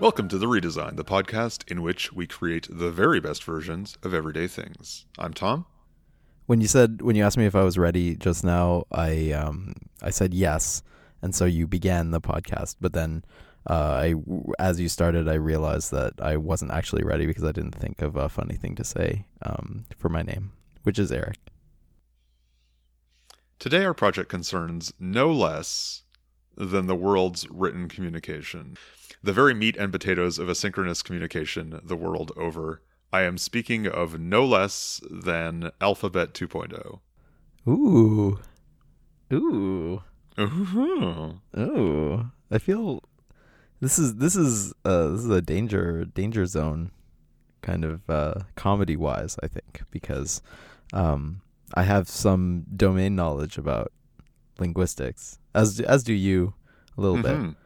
Welcome to The Redesign, the podcast in which we create the very best versions of everyday things. I'm Tom. When you said when you asked me if I was ready just now, I um I said yes, and so you began the podcast. But then, uh, I as you started, I realized that I wasn't actually ready because I didn't think of a funny thing to say um for my name, which is Eric. Today, our project concerns no less than the world's written communication, the very meat and potatoes of asynchronous communication the world over. I am speaking of no less than Alphabet 2.0. Ooh, ooh, Ooh. ooh! I feel this is this is uh this is a danger danger zone, kind of uh comedy wise. I think because um I have some domain knowledge about linguistics, as as do you, a little bit. Mhm.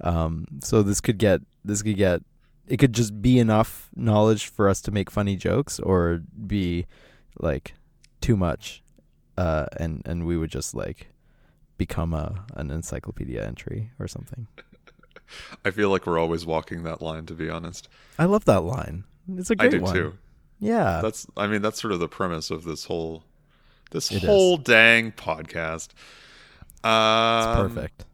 Um, so this could get this could get it could just be enough knowledge for us to make funny jokes, or be like too much, uh, and and we would just like become a an encyclopedia entry or something. I feel like we're always walking that line, to be honest. I love that line. It's a great one. I do one. too. Yeah, That's, I mean, that's sort of the premise of this whole, this It is. whole dang podcast. It's Um, perfect.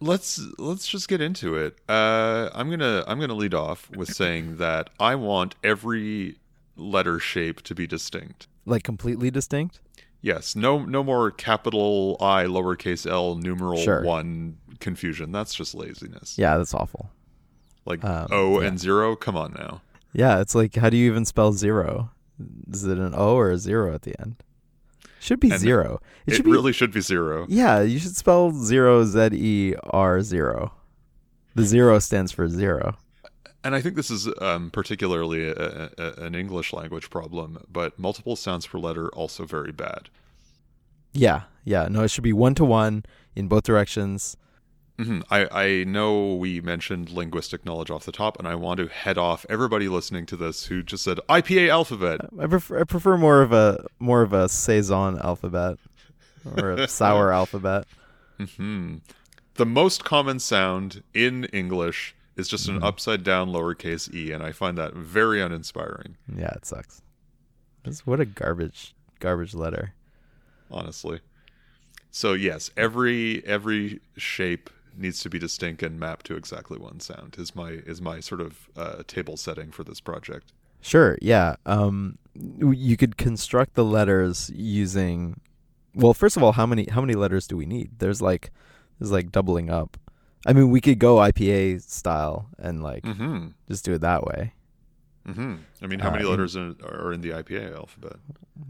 let's let's just get into it. Uh, I'm gonna I'm gonna lead off with saying that I want every letter shape to be distinct. Like completely distinct. Yes, no no more capital I lowercase l numeral Sure. one confusion. That's just laziness. Yeah, that's awful. Like Um, O yeah. and zero. Come on now. Yeah, it's like how do you even spell zero? Is it an O or a zero at the end? Should be And zero. It It, should be really should be zero. Yeah, you should spell zero Z E R zero. The zero stands for zero. And I think this is um, particularly a, a, an English language problem, but multiple sounds per letter also very bad. Yeah, yeah. No, it should be one to one in both directions. Hmm I, I know we mentioned linguistic knowledge off the top, and I want to head off everybody listening to this who just said IPA alphabet. I prefer I prefer more of a more of a saison alphabet or a sour alphabet. hmm The most common sound in English is just an Mhm. upside down lowercase e, and I find that very uninspiring, Yeah, it sucks. This, what a garbage garbage letter. honestly. So yes, every every shape needs to be distinct and mapped to exactly one sound. Is my is my sort of uh, table setting for this project. Sure, yeah. Um you could construct the letters using well, first of all, how many how many letters do we need? There's like there's like doubling up. I mean, we could go IPA style and like hmm just do it that way. hmm I mean, how Uh, many letters in, are in the IPA alphabet?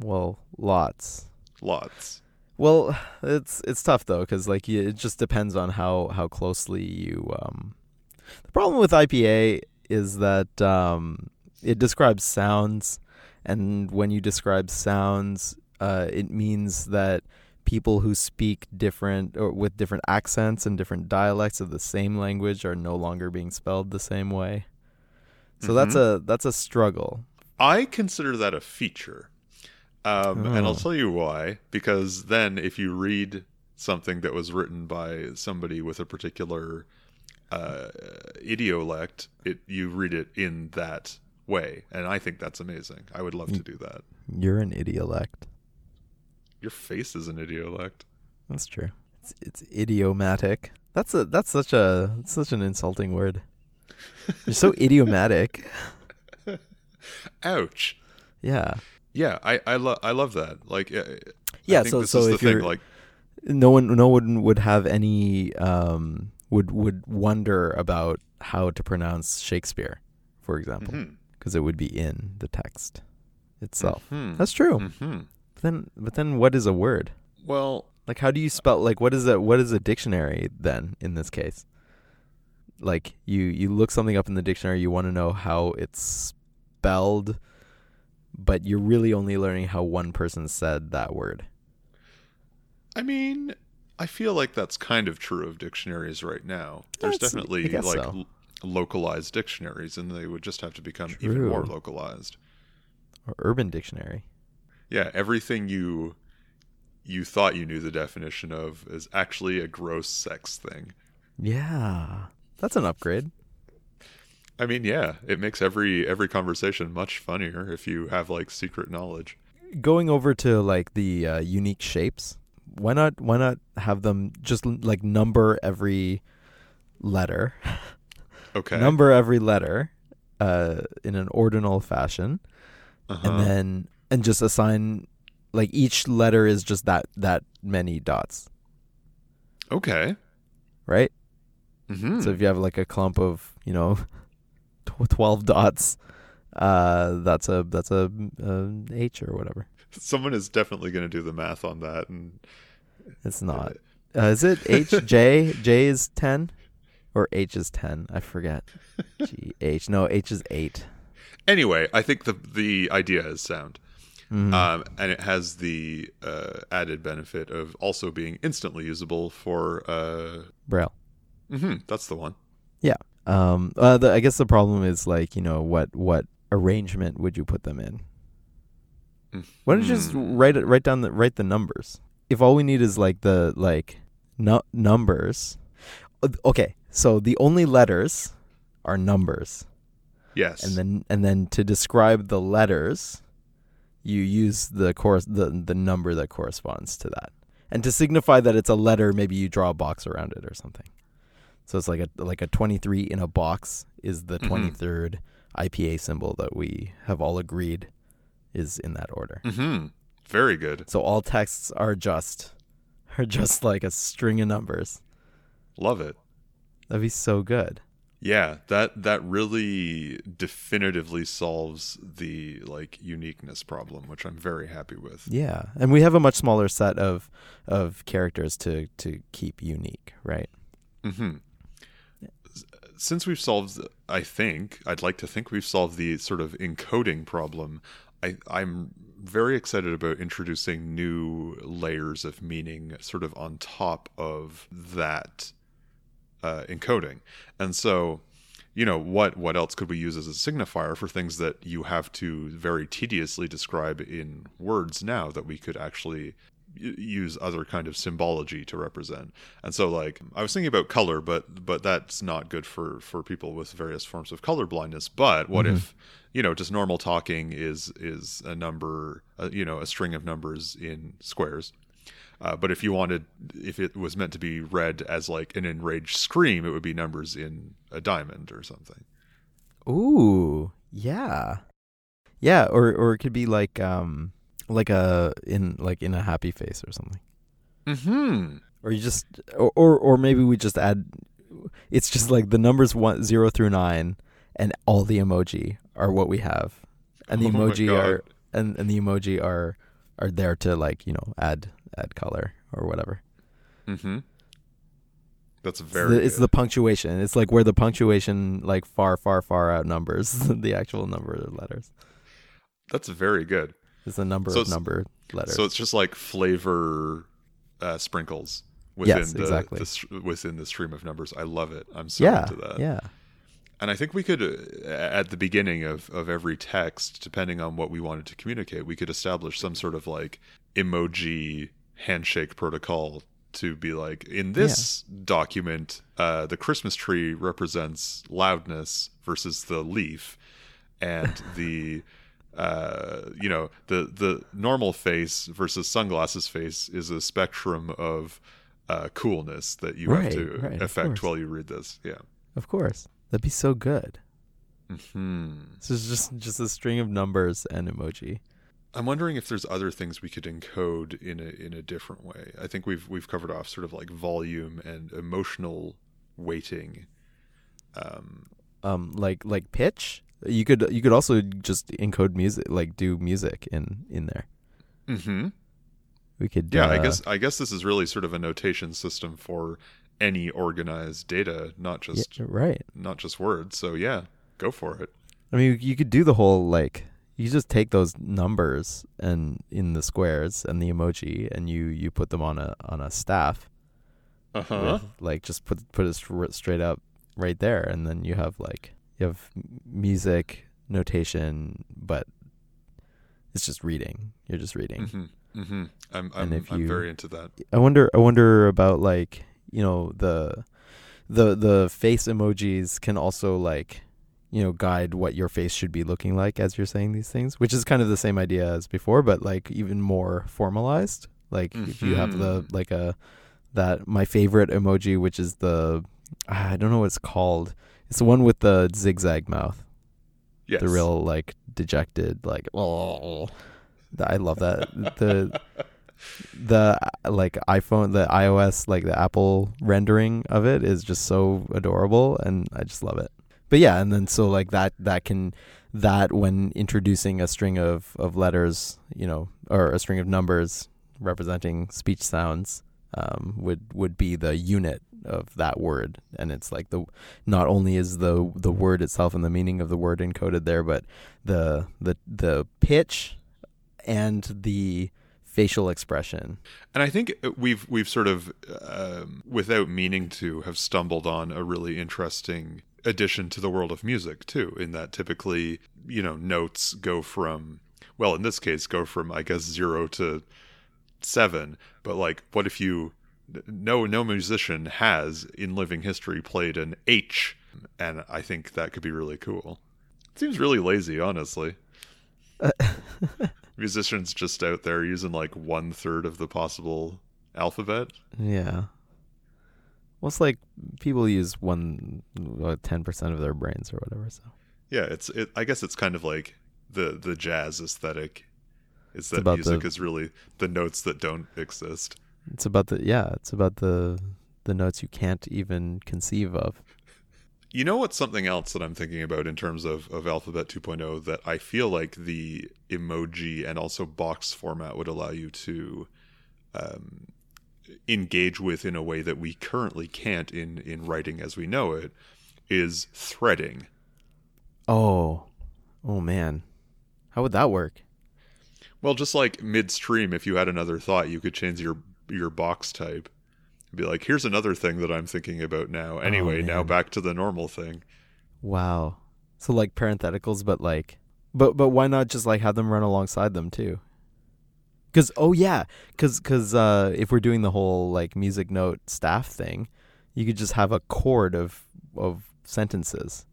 Well, lots. Lots. Well, it's it's tough though cuz like it just depends on how how closely you um The problem with IPA is that um it describes sounds and when you describe sounds uh it means that people who speak different or with different accents and different dialects of the same language are no longer being spelled the same way. So that's a that's a struggle. I consider that a feature. Um, And I'll Oh. tell you why. Because then, if you read something that was written by somebody with a particular uh, idiolect, it you read it in that way, and I think that's amazing. I would love to do that. You're an idiolect. Your face is an idiolect. That's true. It's, it's idiomatic. That's a that's such a that's such an insulting word. You're so idiomatic. Ouch. Yeah. Yeah, I I love I love that. Like, Yeah, think so- this so is if thing. you're- Like, No one no one would have any um would would wonder about how to pronounce Shakespeare, for example, because it would be in the text itself. mhm, That's true. mhm. But then but then what is a word? Well, Like how do you spell like what is a what is a dictionary then in this case? Like you you look something up in the dictionary, you want to know how it's spelled, but you're really only learning how one person said that word. I mean, I feel like that's kind of true of dictionaries right now. There's That's- definitely like so. localized dictionaries, and they would just have to become even more localized. Or urban dictionary. Yeah, everything you you thought you knew the definition of is actually a gross sex thing. Yeah. That's an upgrade. I mean, yeah, it makes every every conversation much funnier if you have like secret knowledge. Going over to like the uh, unique shapes, why not why not have them just like number every letter, Okay. number every letter uh, in an ordinal fashion, uh-huh. and then and just assign like each letter is just that that many dots, okay. right? hmm So if you have like a clump of you know twelve dots, uh, that's a that's a, a H or whatever. Someone is definitely going to do the math on that, and It's not. Uh, is it H J? J is ten, or H is ten? I forget. G H. No, H is eight. anyway, I think the the idea is sound, Mhm. um, and it has the uh, added benefit of also being instantly usable for. Uh, Braille. hmm that's the one. Um. Uh, the, I guess the problem is like you know what what arrangement would you put them in? Why don't you just Hmm. write it write down the write the numbers? If all we need is like the like nu- numbers. Uh, Okay, so the only letters are numbers. Yes. and then and then to describe the letters you use the course the the number that corresponds to that and to signify that it's a letter maybe you draw a box around it or something so it's like a like a 23 in a box is the Mhm. 23rd IPA symbol that we have all agreed is in that order hmm Very good. so all texts are just are just like a string of numbers Love it. that'd be so good Yeah, that that really definitively solves the like uniqueness problem, which I'm very happy with. Yeah, and we have a much smaller set of of characters to to keep unique, right? hmm Since we've solved, I think I'd like to think we've solved the sort of encoding problem. I, I'm very excited about introducing new layers of meaning, sort of on top of that uh, encoding. And so, you know, what what else could we use as a signifier for things that you have to very tediously describe in words now that we could actually use other kind of symbology to represent. And so like I was thinking about color, but but that's not good for for people with various forms of color blindness. But what Mhm. if you know just normal talking is is a number, uh, you know, a string of numbers in squares. Uh, but if you wanted, if it was meant to be read as like an enraged scream, it would be numbers in a diamond or something. Ooh, yeah, yeah, or or it could be like um like a in like in a happy face or something, Hmm. or you just or or, or maybe we just add. It's just like the numbers one zero through nine, and all the emoji are what we have, and the Oh emoji are and and the emoji are are there to like you know add add color or whatever. Mm-hmm. That's It's very. the, it's the punctuation. It's like where the punctuation like far, far, far outnumbers the actual number of letters. That's very good. It's the number So of number letters. So it's just like flavor uh, sprinkles within Yes, the, exactly. the within the stream of numbers. I love it. I'm so yeah, into that. yeah, And I think we could, uh, at the beginning of, of every text, depending on what we wanted to communicate, we could establish some sort of like emoji handshake protocol to be like, in this document, uh, the Christmas tree represents loudness versus the leaf, and the uh, you know the the normal face versus sunglasses face is a spectrum of uh, coolness that you Right, have to right, affect while you read this. Yeah. of course. That'd be so good. Hmm. So it's just just a string of numbers and emoji. I'm wondering if there's other things we could encode in a in a different way. I think we've we've covered off sort of like volume and emotional weighting. Um, Um, like like pitch. You could you could also just encode music, like do music in in there. Mm-hmm. We could. Yeah, I uh, guess I guess this is really sort of a notation system for any organized data, not yeah, just right. not just words. So yeah, go for it. I mean, you could do the whole like you just take those numbers and in the squares and the emoji, and you you put them on a on a staff. Uh huh. like just put put it str- straight up right there, and then you have like you have music notation, but it's just reading. You're just reading. hmm hmm I'm I'm, if I'm you- very into that. I wonder. I wonder about like you know the the the face emojis can also like you know guide what your face should be looking like as you're saying these things, which is kind of the same idea as before, but like even more formalized. Like if you have the Mhm. like a that my favorite emoji, which is the I don't know what it's called. It's the one with the zigzag mouth. Yes. The real like dejected like oh. I love that. the the like iPhone, the iOS, like the Apple rendering of it is just so adorable, and I just love it. But yeah, and then so like that that can that when introducing a string of of letters, you know, or a string of numbers representing speech sounds, um, would would be the unit of that word, and it's like the not only is the the word itself and the meaning of the word encoded there, but the the the pitch and the facial expression. And I think we've we've sort of, um, without meaning to, have stumbled on a really interesting addition to the world of music too. In that typically, you know, notes go from, well, in this case, go from I guess zero to seven. But like, what if you? No, no musician has in living history played an H, and I think that could be really cool. It seems really lazy, honestly. Musicians just out there using like one third of the possible alphabet. Yeah. Well, it's like people use one ten percent of their brains or whatever. So Yeah, it's it. I guess it's kind of like the the jazz aesthetic. Is that music the- is really the notes that don't exist. it's about the yeah, it's about the the notes you can't even conceive of. You know what's something else that I'm thinking about in terms of, of Alphabet 2.0 that I feel like the emoji and also box format would allow you to um, engage with in a way that we currently can't in, in writing as we know it is threading. Oh, oh man, how would that work? Well, just like midstream, if you had another thought, you could change your your box type. Be like, here's another thing that I'm thinking about now. Anyway, now back to the normal thing. Wow. So like parentheticals, but like, but but why not just like have them run alongside them too? Because oh yeah, because because uh, if we're doing the whole like music note staff thing, you could just have a chord of of sentences,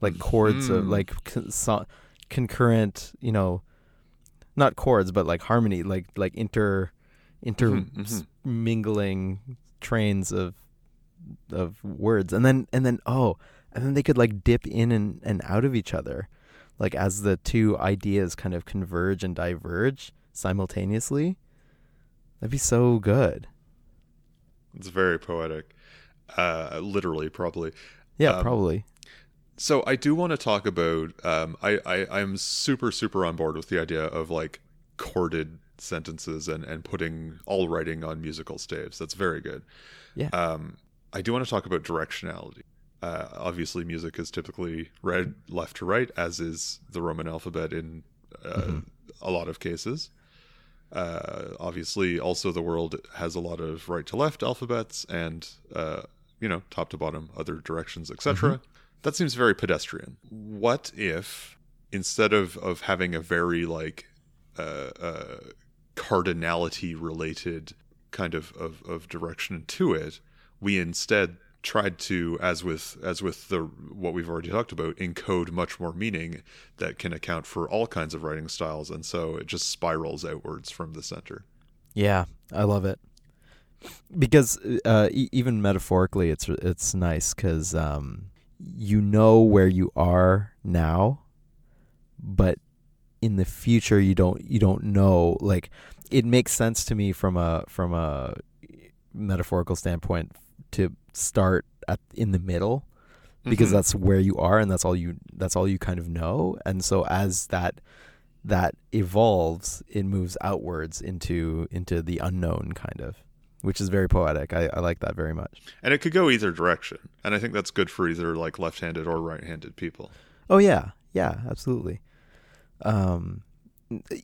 like chords of Mhm. like con- so- concurrent, you know, not chords but like harmony, like like inter inter Mhm, mhm. mingling trains of of words and then and then oh and then they could like dip in and, and out of each other like as the two ideas kind of converge and diverge simultaneously that'd be so good It's very poetic. Uh, literally, probably. yeah Um, probably So I do want to talk about. Um, I, I I'm super super on board with the idea of like chorded sentences and and putting all writing on musical staves. That's very good. Yeah. Um, I do want to talk about directionality. Uh, obviously, music is typically read left to right, as is the Roman alphabet in uh, Mhm. a lot of cases. Uh, obviously, also the world has a lot of right to left alphabets and uh, you know top to bottom other directions, etc. That seems very pedestrian. What if instead of of having a very like uh, uh, cardinality related kind of, of of direction to it, we instead tried to as with as with the what we've already talked about encode much more meaning that can account for all kinds of writing styles and so it just spirals outwards from the center yeah i love it because uh, e- even metaphorically it's it's nice because um, you know where you are now but in the future you don't you don't know. Like it makes sense to me from a from a metaphorical standpoint to start at in the middle because Mhm. that's where you are and that's all you that's all you kind of know. And so as that that evolves it moves outwards into into the unknown kind of which is very poetic i, I like that very much and it could go either direction and i think that's good for either like left-handed or right-handed people Oh yeah, yeah, absolutely. Um,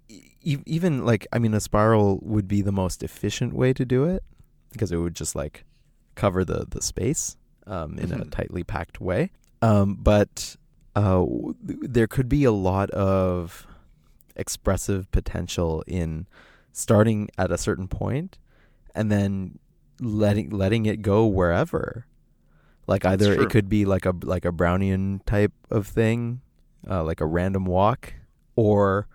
e- even like I mean, a spiral would be the most efficient way to do it because it would just like cover the the space um, in a Mhm. tightly packed way. Um, but uh, there could be a lot of expressive potential in starting at a certain point and then letting letting it go wherever. Like either it could be like a like a Brownian type of thing, uh, like a random walk, or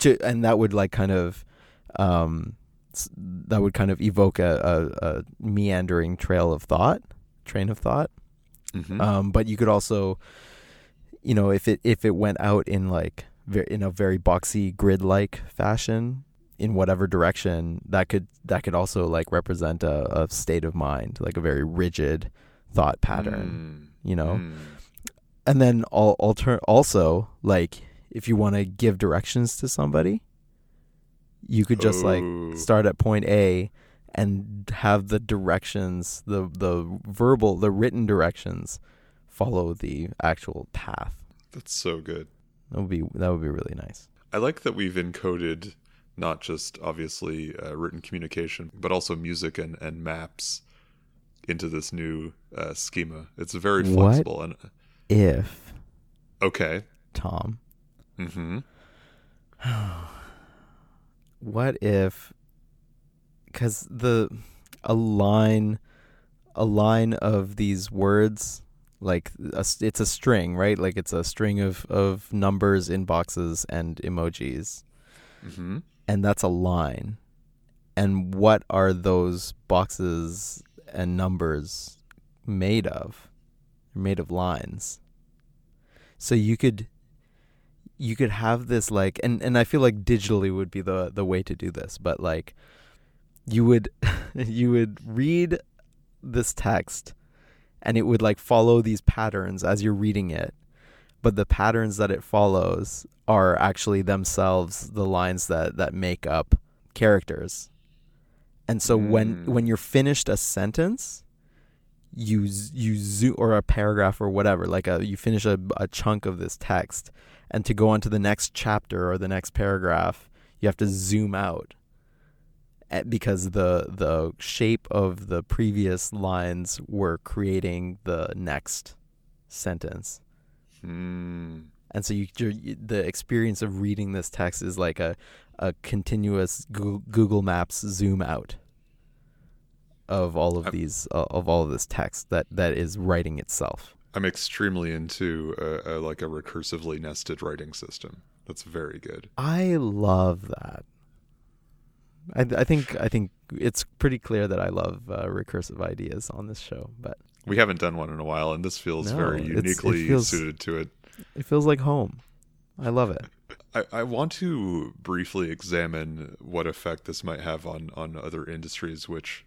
to, and that would like kind of um that would kind of evoke a, a, a meandering trail of thought, train of thought. Mhm. Um, but you could also, you know, if it if it went out in like in a very boxy grid like fashion in whatever direction, that could that could also like represent a, a state of mind, like a very rigid thought pattern, Mm. you know. Mm. And then al- alter also like if you want to give directions to somebody, you could just like start at point A and have the directions, the the verbal, the written directions follow the actual path. That's so good. That would be that would be really nice. I like that we've encoded not just obviously uh, written communication, but also music and, and maps into this new uh, schema. It's very What? flexible and If okay. Tom, hmm what if cuz the a line a line of these words like a it's a string, right? Like it's a string of of numbers in boxes and emojis. hmm and that's a line. And what are those boxes and numbers made of? They're made of lines. So you could you could have this like and, and I feel like digitally would be the the way to do this, but like you would you would read this text and it would like follow these patterns as you're reading it but the patterns that it follows are actually themselves the lines that that make up characters. And so when Mm. when you're finished a sentence, you you zoom or a paragraph or whatever, like a you finish a, a chunk of this text, and to go on to the next chapter or the next paragraph, you have to zoom out eh, because the the shape of the previous lines were creating the next sentence Mm. and so you, the experience of reading this text is like a a continuous Google, Google Maps zoom out of all of these uh, of all of this text that that is writing itself. I'm extremely into a, a, like a recursively nested writing system. That's very good. I love that. I I think I think it's pretty clear that I love uh, recursive ideas on this show, but We haven't done one in a while, and this feels No, very it's- it uniquely feels- suited to it. it feels like home. I love it. I, I want to briefly examine what effect this might have on, on other industries, which,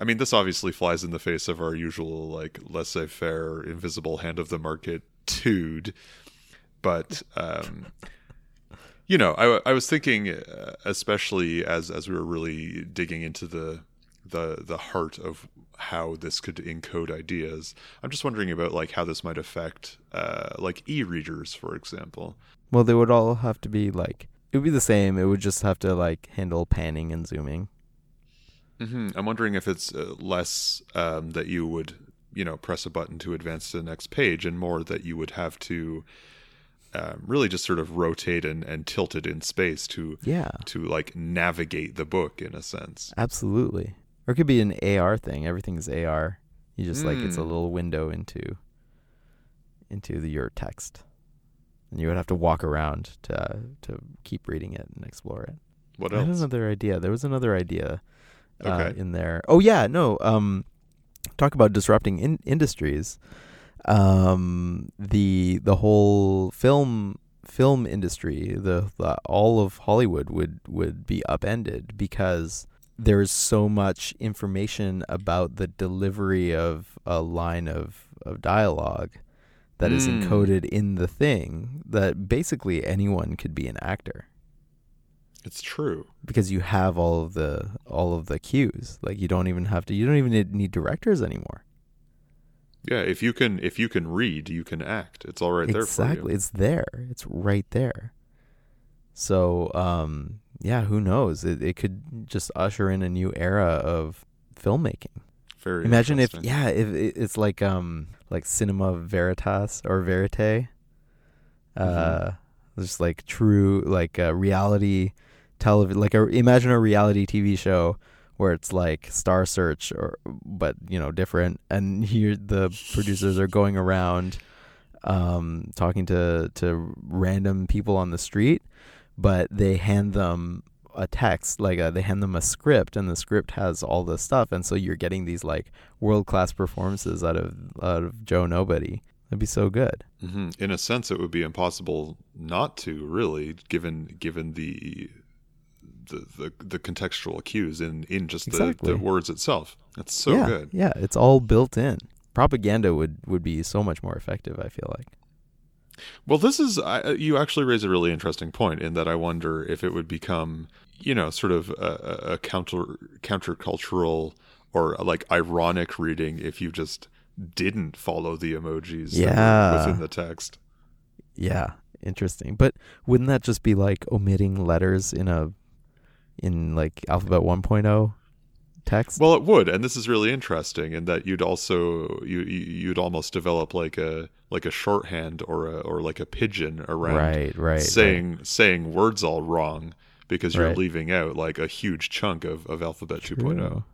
I mean, this obviously flies in the face of our usual, like, laissez faire, invisible hand of the market tude. But, um, you know, I, I was thinking, uh, especially as, as we were really digging into the, the, the heart of how this could encode ideas, I'm just wondering about, like, how this might affect, uh, like, e readers, for example. Well, they would all have to be like it would be the same. It would just have to like handle panning and zooming. hmm I'm wondering if it's uh, less um, that you would, you know, press a button to advance to the next page, and more that you would have to um, really just sort of rotate and, and tilt it in space to Yeah, to like navigate the book in a sense. absolutely. Or it could be an AR thing. Everything's AR. You just like it's a Mm. little window into into the, your text, and you would have to walk around to to keep reading it and explore it. What I had else? another idea. There was another idea uh, Okay. in there. Oh yeah, no. Um, talk about disrupting in- industries. Um, the the whole film film industry, the, the all of Hollywood would would be upended because there's so much information about the delivery of a line of, of dialogue that is Mm. encoded in the thing that basically anyone could be an actor It's true. because you have all of the all of the cues. Like you don't even have to. You don't even need, need directors anymore. Yeah, if you can if you can read, you can act. It's all right there for exactly, it's there. It's right there. So, um, yeah, who knows? It it could just usher in a new era of filmmaking. Very Imagine if, yeah, if it- it's like um like cinema veritas or verite, uh, Mm-hmm. just like true like uh, reality television. Like a imagine a reality TV show where it's like star search or but you know different and here the producers are going around um, talking to to random people on the street but they hand them a text like a, they hand them a script and the script has all this stuff and so you're getting these like world class performances out of out of Joe Nobody that'd be so good hmm In a sense, it would be impossible not to really, given given the the the, the contextual cues in in just the, Exactly. the words itself. It's so yeah, good. yeah it's all built in propaganda would would be so much more effective I feel like Well, this is I, uh, you actually raise a really interesting point in that I wonder if it would become, you know, sort of a, a- a counter countercultural or like ironic reading if you just didn't follow the emojis Yeah. within the text. Yeah, interesting. But wouldn't that just be like omitting letters in a in like alphabet 1.0 text? Well, it would, and this is really interesting in that you'd also you you- you'd almost develop like a like a shorthand or a or like a pidgin around right, right. saying saying words all wrong because you're Right. leaving out like a huge chunk of, of alphabet oh. right. 2.0.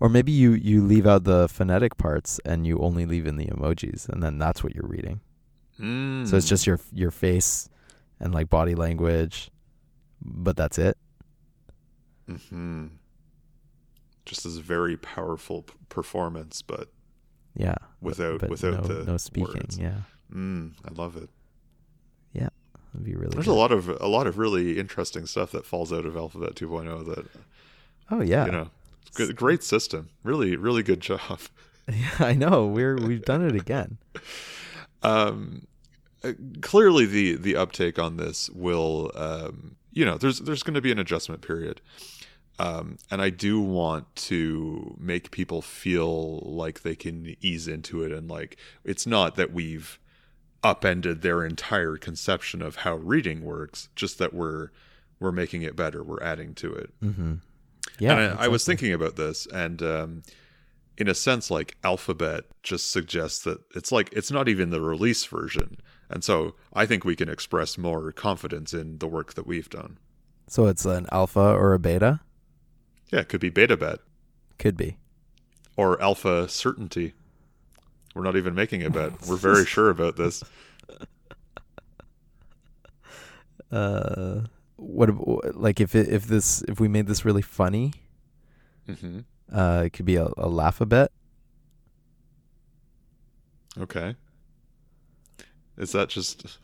Or maybe you you leave out the phonetic parts and you only leave in the emojis and then that's what you're reading. Mm. So it's just your your face and like body language but that's it. hmm just this very powerful p- performance, but Yeah. without but without no, the no speaking. words. Yeah. Mm, I love it. That'd be really There's good. a lot of a lot of really interesting stuff that falls out of Alphabet 2.0 that Oh yeah. you know, good, great system. Really, really good job. yeah, I know. We're we've done it again. Um, uh, clearly, the the uptake on this will, um, you know, there's there's going to be an adjustment period, um, and I do want to make people feel like they can ease into it, and like it's not that we've upended their entire conception of how reading works, just that we're we're making it better, we're adding to it. Mhm. Yeah. and I, I was thinking about this, and um, in a sense, like Alphabet just suggests that it's like it's not even the release version, and so I think we can express more confidence in the work that we've done. So it's an alpha or a beta? Yeah, it could be beta bet Could be. or alpha certainty. We're not even making a bet. We're very sure about this. Uh, what like if it, if this if we made this really funny, hmm uh, it could be a, a laugh a bet. Okay. Is that just?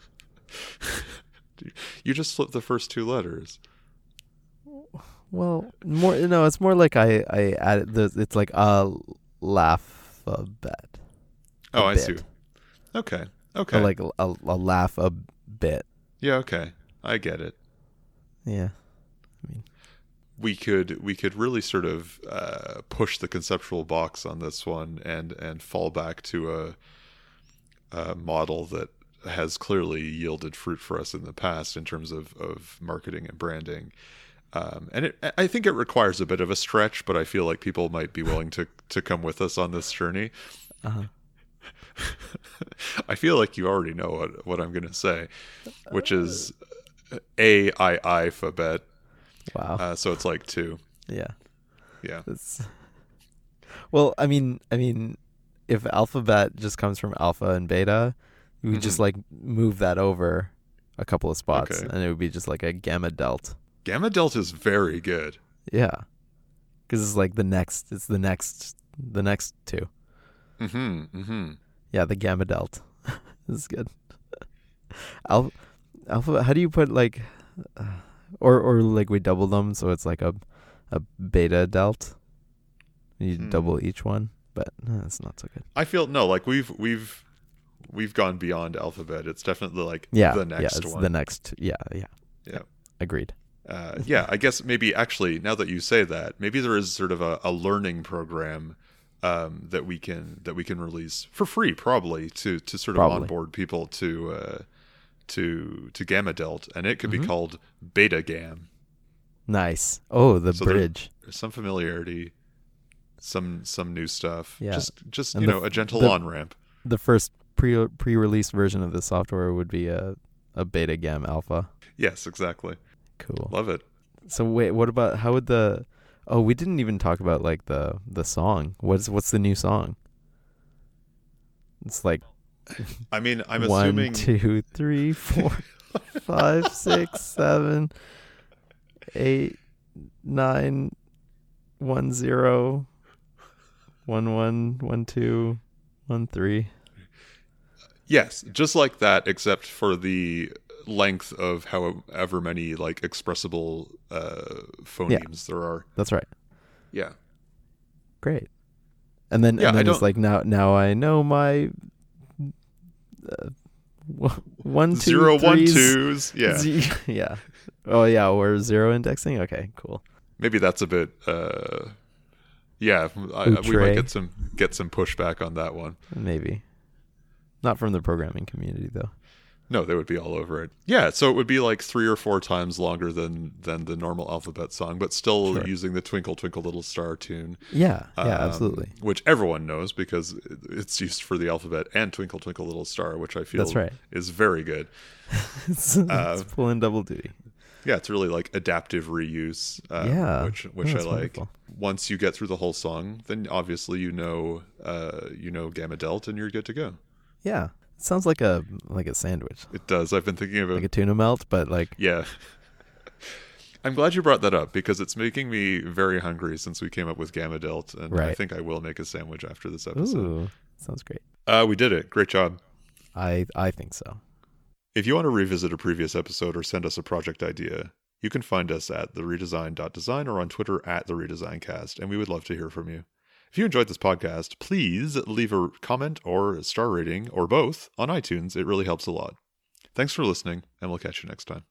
you just flipped the first two letters. Well, more no, it's more like I I added the it's like a laugh a bet. Oh, I see. bit. Okay. Or Okay. like a, a, a laugh a bit. yeah. Okay. I get it. Yeah. I mean we could we could really sort of uh, push the conceptual box on this one and and fall back to a, a model that has clearly yielded fruit for us in the past in terms of, of marketing and branding. Um, and it, I think it requires a bit of a stretch, but I feel like people might be willing to, to come with us on this journey. Uh-huh. I feel like you already know what, what I'm going to say, which is A I I alphabet. Wow. Uh, so it's like two. yeah. Yeah. It's well, I mean, I mean, if alphabet just comes from alpha and beta, we would just like move that over a couple of spots, Okay. and it would be just like a gamma delt. Gamma Delta is very good. Yeah, because it's like the next. It's the next. The next two. Mm-hmm. Mm-hmm. Yeah, the gamma Delta this is good. Alpha, alpha. How do you put like, uh, or or like we double them so it's like a, a beta delt. You Hmm. double each one, but uh, it's not so good. I feel no, like we've we've we've gone beyond alphabet. It's definitely like Yeah, the yeah, next it's one. the next. Yeah, yeah, Yeah. Agreed. Uh, yeah, I guess maybe actually now that you say that, maybe there is sort of a, a learning program um, that we can that we can release for free, probably to to sort of Probably. onboard people to uh, to to Gamma Delt, and it could be Mhm. called Beta Gam. Nice. Oh, the So bridge. Some familiarity, some some new stuff. Yeah. Just just And you the know a gentle on ramp. The first pre pre release version of the software would be a a beta gam alpha. Yes, exactly. Cool. Love it. So wait, what about how would the Oh, we didn't even talk about like the the song. What's what's the new song? It's like I mean, I'm one, assuming two, three, four, five, six, seven, eight, nine, one, zero, one, one, one, two, one, three. yes, just like that, except for the length of however many like expressible uh, phonemes there are. That's right. Yeah. Great. And then Yeah, and then it's like now now I know my uh, one two Zero one threes, twos. Yeah. Z- yeah. Oh yeah, or zero indexing. Okay, cool. Maybe that's a bit. Uh, yeah, I, we might get some get some pushback on that one. Maybe. Not from the programming community though. No, they would be all over it. Yeah, so it would be like three or four times longer than than the normal alphabet song, but still Sure. using the Twinkle Twinkle Little Star tune. Yeah, yeah, um, absolutely. Which everyone knows because it's used for the alphabet and Twinkle Twinkle Little Star, which I feel That's right. is very good. it's, uh, it's pulling double duty. Yeah, it's really like adaptive reuse. Um, Yeah, which which no, I like. wonderful. Once you get through the whole song, then obviously you know uh, you know Gamma Delt and you're good to go. Yeah. It sounds like a like a sandwich. It does. I've been thinking of it. Like a tuna melt, but like yeah. I'm glad you brought that up because it's making me very hungry since we came up with Gamma Delt, and I think I will make a sandwich after this episode. ooh, sounds great. Uh, we did it. Great job. I I think so. If you want to revisit a previous episode or send us a project idea, you can find us at theredesign.design or on Twitter at the redesigncast, and we would love to hear from you. If you enjoyed this podcast, please leave a comment or a star rating or both on iTunes. It really helps a lot. Thanks for listening, and we'll catch you next time.